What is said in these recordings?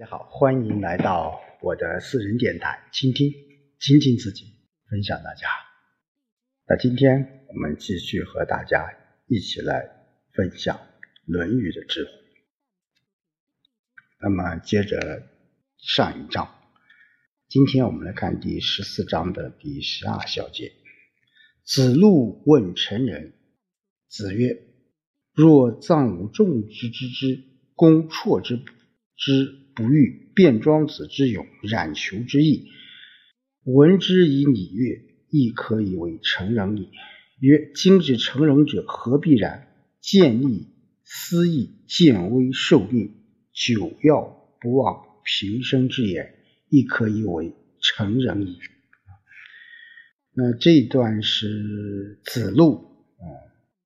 大家好，欢迎来到我的私人电台，倾听，倾听自己，分享大家。那今天我们继续和大家一起来分享《论语》的智慧。那么接着上一章，今天我们来看第十四章的第十二小节。子路问成人，子曰：“若臧武仲之之之，公绰之之。”不欲卞庄子之勇，冉求之意，闻之以礼乐，亦可以为成人矣。曰：今之成人者，何必然？见利思义，见微受命，久要不忘平生之言，亦可以为成人矣。那这一段是子路啊，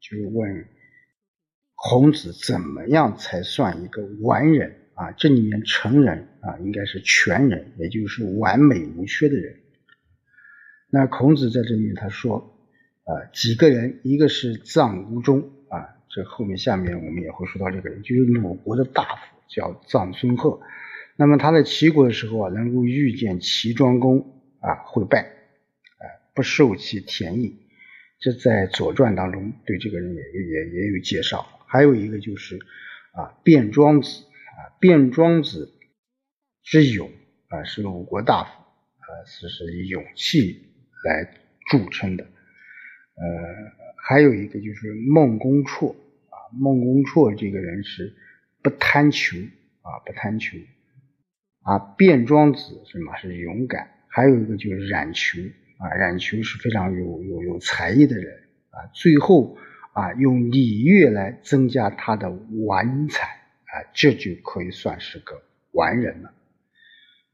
就问孔子怎么样才算一个完人？啊，这里面成人啊，应该是全人，也就是完美无缺的人。那孔子在这里面他说，啊，几个人，一个是臧无中啊，这后面下面我们也会说到这个人，就是鲁国的大夫，叫臧孙贺。那么他在齐国的时候啊，能够遇见齐庄公啊，会拜，啊，不受其田役。这在《左传》当中对这个人也也也有介绍。还有一个就是啊，卞庄子。啊，卞庄子之勇啊，是鲁国大夫啊，是是以勇气来著称的。呃，还有一个就是孟公绰啊，孟公绰这个人是不贪求啊，不贪求啊。卞庄子什么是勇敢？还有一个就是冉求啊，冉求是非常有有有才艺的人啊。最后啊，用礼乐来增加他的玩才。啊这就可以算是个完人了。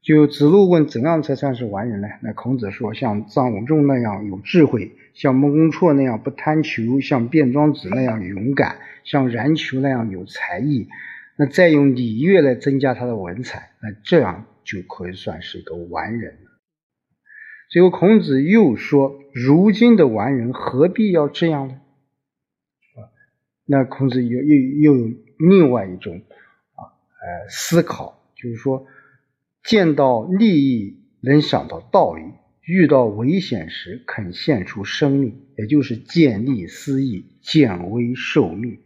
就子路问怎样才算是完人呢？那孔子说，像臧武仲那样有智慧，像孟公绰那样不贪求，像卞庄子那样勇敢，像冉求那样有才艺，那再用礼乐来增加他的文采，那这样就可以算是一个完人了。最后孔子又说，如今的完人何必要这样呢？那孔子又又又另外一种啊。呃，思考就是说，见到利益能想到道理，遇到危险时肯献出生命，也就是见利思义，见危受命。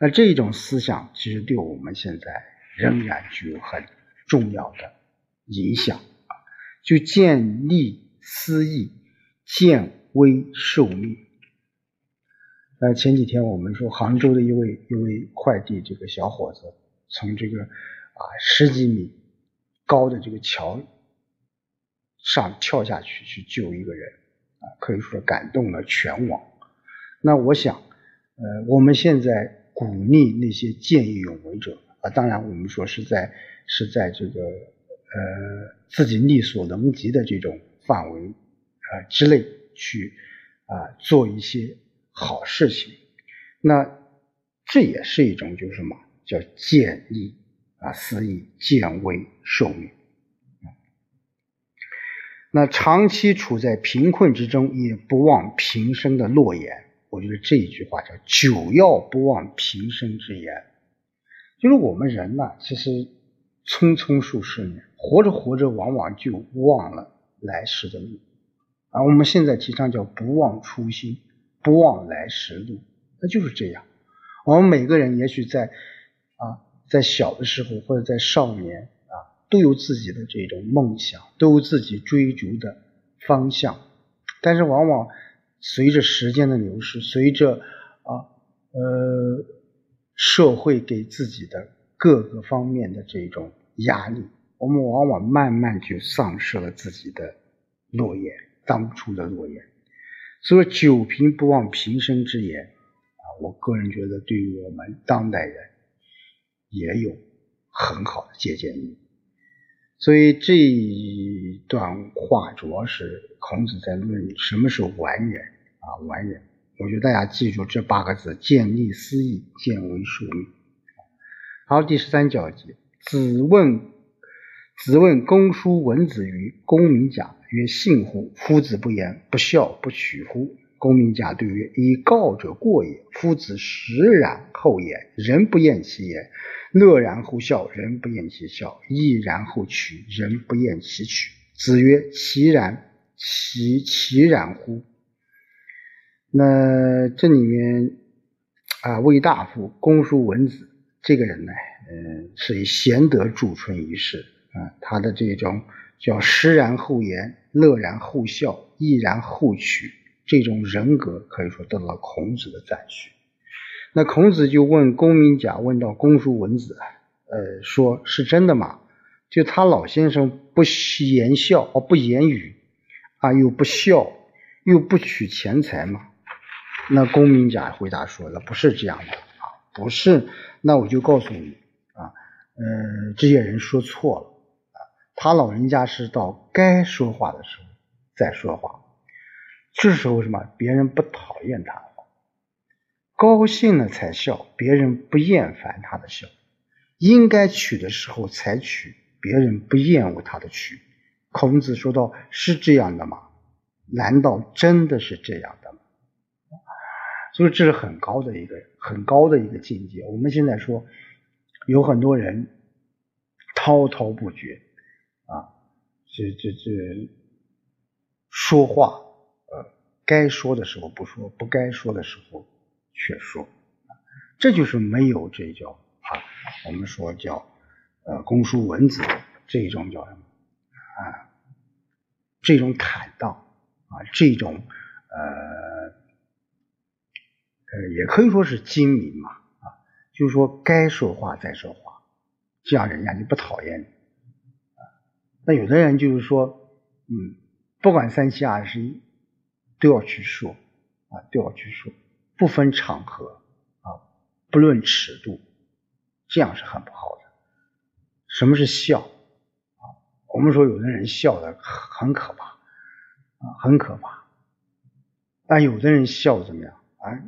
那这种思想其实对我们现在仍然具有很重要的影响啊！就见利思义，见危受命。呃，前几天我们说杭州的一位一位快递这个小伙子。从这个啊十几米高的这个桥上跳下去去救一个人啊，可以说感动了全网。那我想，呃，我们现在鼓励那些见义勇为者啊，当然我们说是在是在这个呃自己力所能及的这种范围啊之内去啊做一些好事情。那这也是一种就是什么？叫见利啊，思义，见危受命。那长期处在贫困之中，也不忘平生的诺言。我觉得这一句话叫“久要不忘平生之言”，就是我们人呢，其实匆匆数十年，活着活着，往往就忘了来时的路。啊，我们现在提倡叫“不忘初心，不忘来时路”，那就是这样。我们每个人也许在。啊，在小的时候或者在少年啊，都有自己的这种梦想，都有自己追逐的方向。但是往往随着时间的流逝，随着啊呃社会给自己的各个方面的这种压力，我们往往慢慢就丧失了自己的诺言，当初的诺言。所以“久贫不忘平生之言”啊，我个人觉得对于我们当代人。也有很好的借鉴意义，所以这一段话主要是孔子在论什么是完人啊，完人。我觉得大家记住这八个字：见利思义，见为受命。好，第十三小节，子问子问公叔文子于公明甲曰：“信乎？夫子不言，不孝，不取乎？”公民甲对曰：“以告者过也。夫子实然后也，人不厌其言。乐然后笑，人不厌其笑；毅然后取，人不厌其取。子曰：其然，其其然乎？那这里面啊，魏大夫公叔文子这个人呢，嗯，是以贤德著称于世啊。他的这种叫实然后言、乐然后笑、毅然后取这种人格，可以说得到了孔子的赞许。那孔子就问公明甲，问到公叔文子，呃，说是真的吗？就他老先生不言笑，哦，不言语啊，又不笑，又不取钱财吗？那公明甲回答说了，不是这样的啊，不是。那我就告诉你啊，呃，这些人说错了，他老人家是到该说话的时候再说话，这时候什么？别人不讨厌他高兴了才笑，别人不厌烦他的笑；应该取的时候才取，别人不厌恶他的取。孔子说道：“是这样的吗？难道真的是这样的吗？”所以这是很高的一个很高的一个境界。我们现在说，有很多人滔滔不绝，这这这说话，呃，该说的时候不说，不该说的时候却说，这就是没有这叫啊，我们说叫呃公叔文子这种叫什么啊，这种坦荡啊，这种呃。呃，也可以说是精明嘛，啊，就是说该说话再说话，这样人家就不讨厌你，那有的人就是说，嗯，不管三七二十一，都要去说，啊，都要去说，不分场合，啊，不论尺度，这样是很不好的。什么是笑？啊，我们说有的人笑的很可怕，啊，很可怕，但有的人笑怎么样？啊？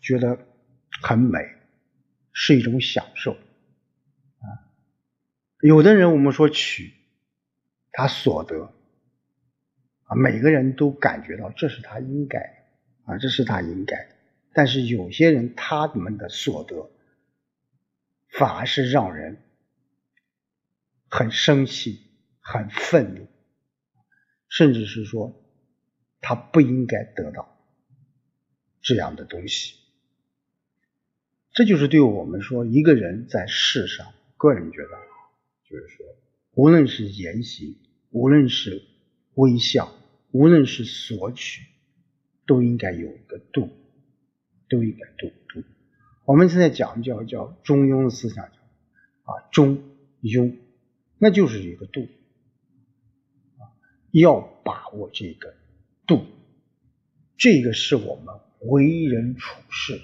觉得很美，是一种享受啊。有的人我们说取他所得啊，每个人都感觉到这是他应该啊，这是他应该。但是有些人他们的所得反而是让人很生气、很愤怒，甚至是说他不应该得到这样的东西。这就是对我们说，一个人在世上，个人觉得，就是说，无论是言行，无论是微笑，无论是索取，都应该有一个度，都应该度度。我们现在讲叫叫中庸的思想，啊中庸，那就是一个度，啊要把握这个度，这个是我们为人处事。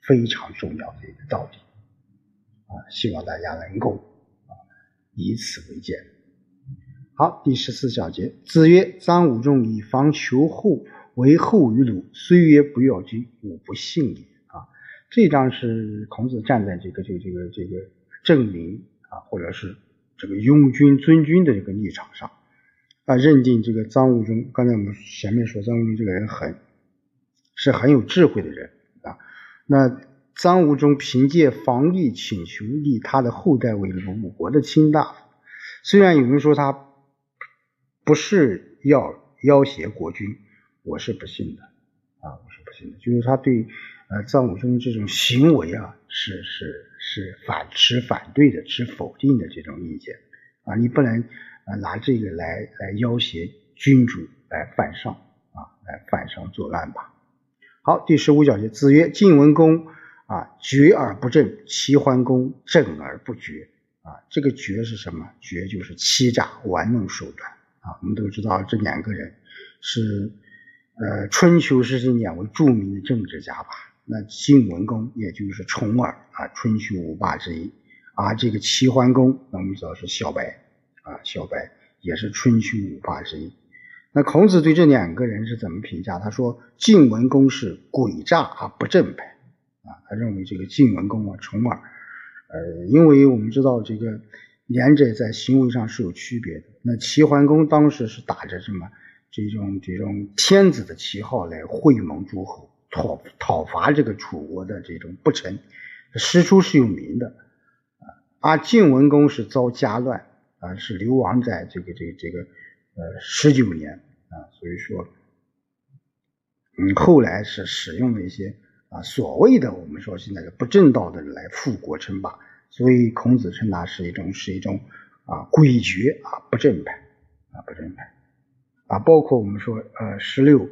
非常重要的一个道理啊，希望大家能够啊以此为鉴。好，第十四小节，子曰：“张武仲以防求后，为后于鲁。虽曰不要紧，吾不信也。”啊，这张是孔子站在这个这个这个这个正名啊，或者是这个拥军尊君的这个立场上啊，认定这个张武仲。刚才我们前面说，张武仲这个人很是很有智慧的人啊。那张武仲凭借防御请求立他的后代为鲁国的卿大夫，虽然有人说他不是要要挟国君，我是不信的啊，我是不信的。就是他对呃张武仲这种行为啊，是是是反持反对的，持否定的这种意见啊，你不能啊拿这个来来要挟君主来犯上啊，来犯上作乱吧。好，第十五小节，子曰：“晋文公啊，决而不正；齐桓公正而不决。啊，这个决是什么？决就是欺诈、玩弄手段。啊，我们都知道这两个人是呃春秋时期两位著名的政治家吧？那晋文公也就是重耳啊，春秋五霸之一；而这个齐桓公，那我们知道是小白啊，小白也是春秋五霸之一。”那孔子对这两个人是怎么评价？他说：“晋文公是诡诈而不正派。”啊，他认为这个晋文公啊，重耳，呃，因为我们知道这个两者在行为上是有区别的。那齐桓公当时是打着什么这种这种天子的旗号来会盟诸侯，讨讨伐这个楚国的这种不臣，师出是有名的啊而晋文公是遭家乱啊，是流亡在这个这个这个呃十九年啊，所以说，嗯，后来是使用了一些啊所谓的我们说现在的不正道的人来复国称霸，所以孔子称他是一种是一种啊诡谲啊不正派啊不正派啊，包括我们说呃十六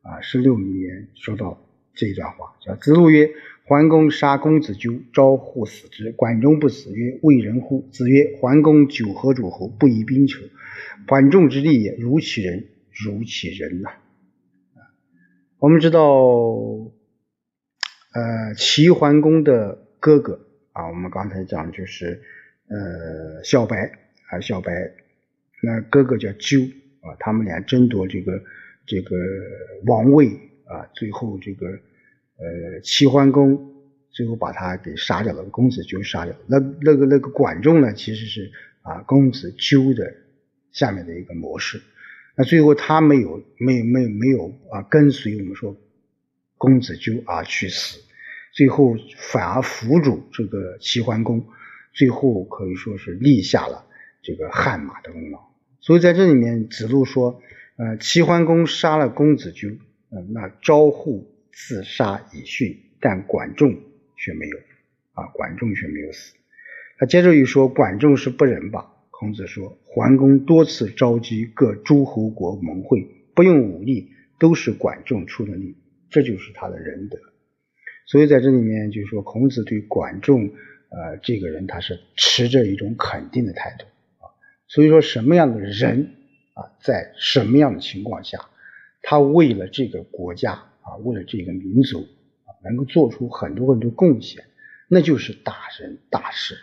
啊十六里面说到这一段话，叫子路曰。桓公杀公子纠，招户死之。管仲不死，曰：“为人乎？”子曰：“桓公九合诸侯，不以兵求。管仲之利也，如其人，如其人呐。”我们知道，呃，齐桓公的哥哥啊，我们刚才讲就是呃小白啊，小白，那哥哥叫纠啊，他们俩争夺这个这个王位啊，最后这个。呃，齐桓公最后把他给杀掉了，公子纠杀掉了。那那个那个管仲呢，其实是啊公子纠的下面的一个模式。那最后他没有没没没有啊跟随我们说公子纠而去死，最后反而辅助这个齐桓公，最后可以说是立下了这个汗马的功劳。所以在这里面，子路说，呃，齐桓公杀了公子纠，嗯，那招呼。自杀以殉，但管仲却没有啊，管仲却没有死。他接着又说，管仲是不仁吧？孔子说，桓公多次召集各诸侯国盟会，不用武力，都是管仲出的力，这就是他的仁德。所以在这里面就是说，孔子对管仲呃这个人，他是持着一种肯定的态度啊。所以说，什么样的人啊，在什么样的情况下，他为了这个国家。啊，为了这个民族啊，能够做出很多很多贡献，那就是大人大事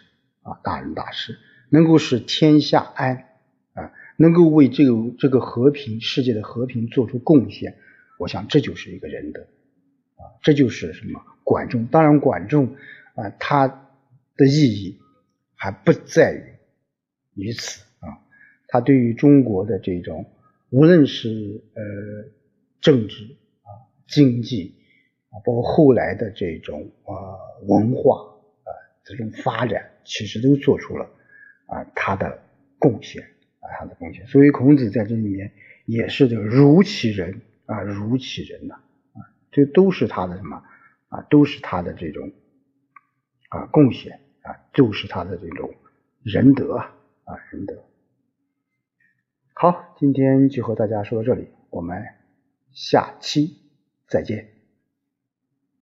啊，大人大事，能够使天下安啊，能够为这个这个和平世界的和平做出贡献，我想这就是一个仁德啊，这就是什么管仲。当然，管仲啊，他的意义还不在于于此啊，他对于中国的这种无论是呃政治啊。经济啊，包括后来的这种啊文化啊这种发展，其实都做出了啊他的贡献啊他的贡献。所以孔子在这里面也是这个如其人啊如其人呐，这都是他的什么啊都是他的这种啊贡献啊，都是他的这种仁德啊仁德。好，今天就和大家说到这里，我们下期。再见。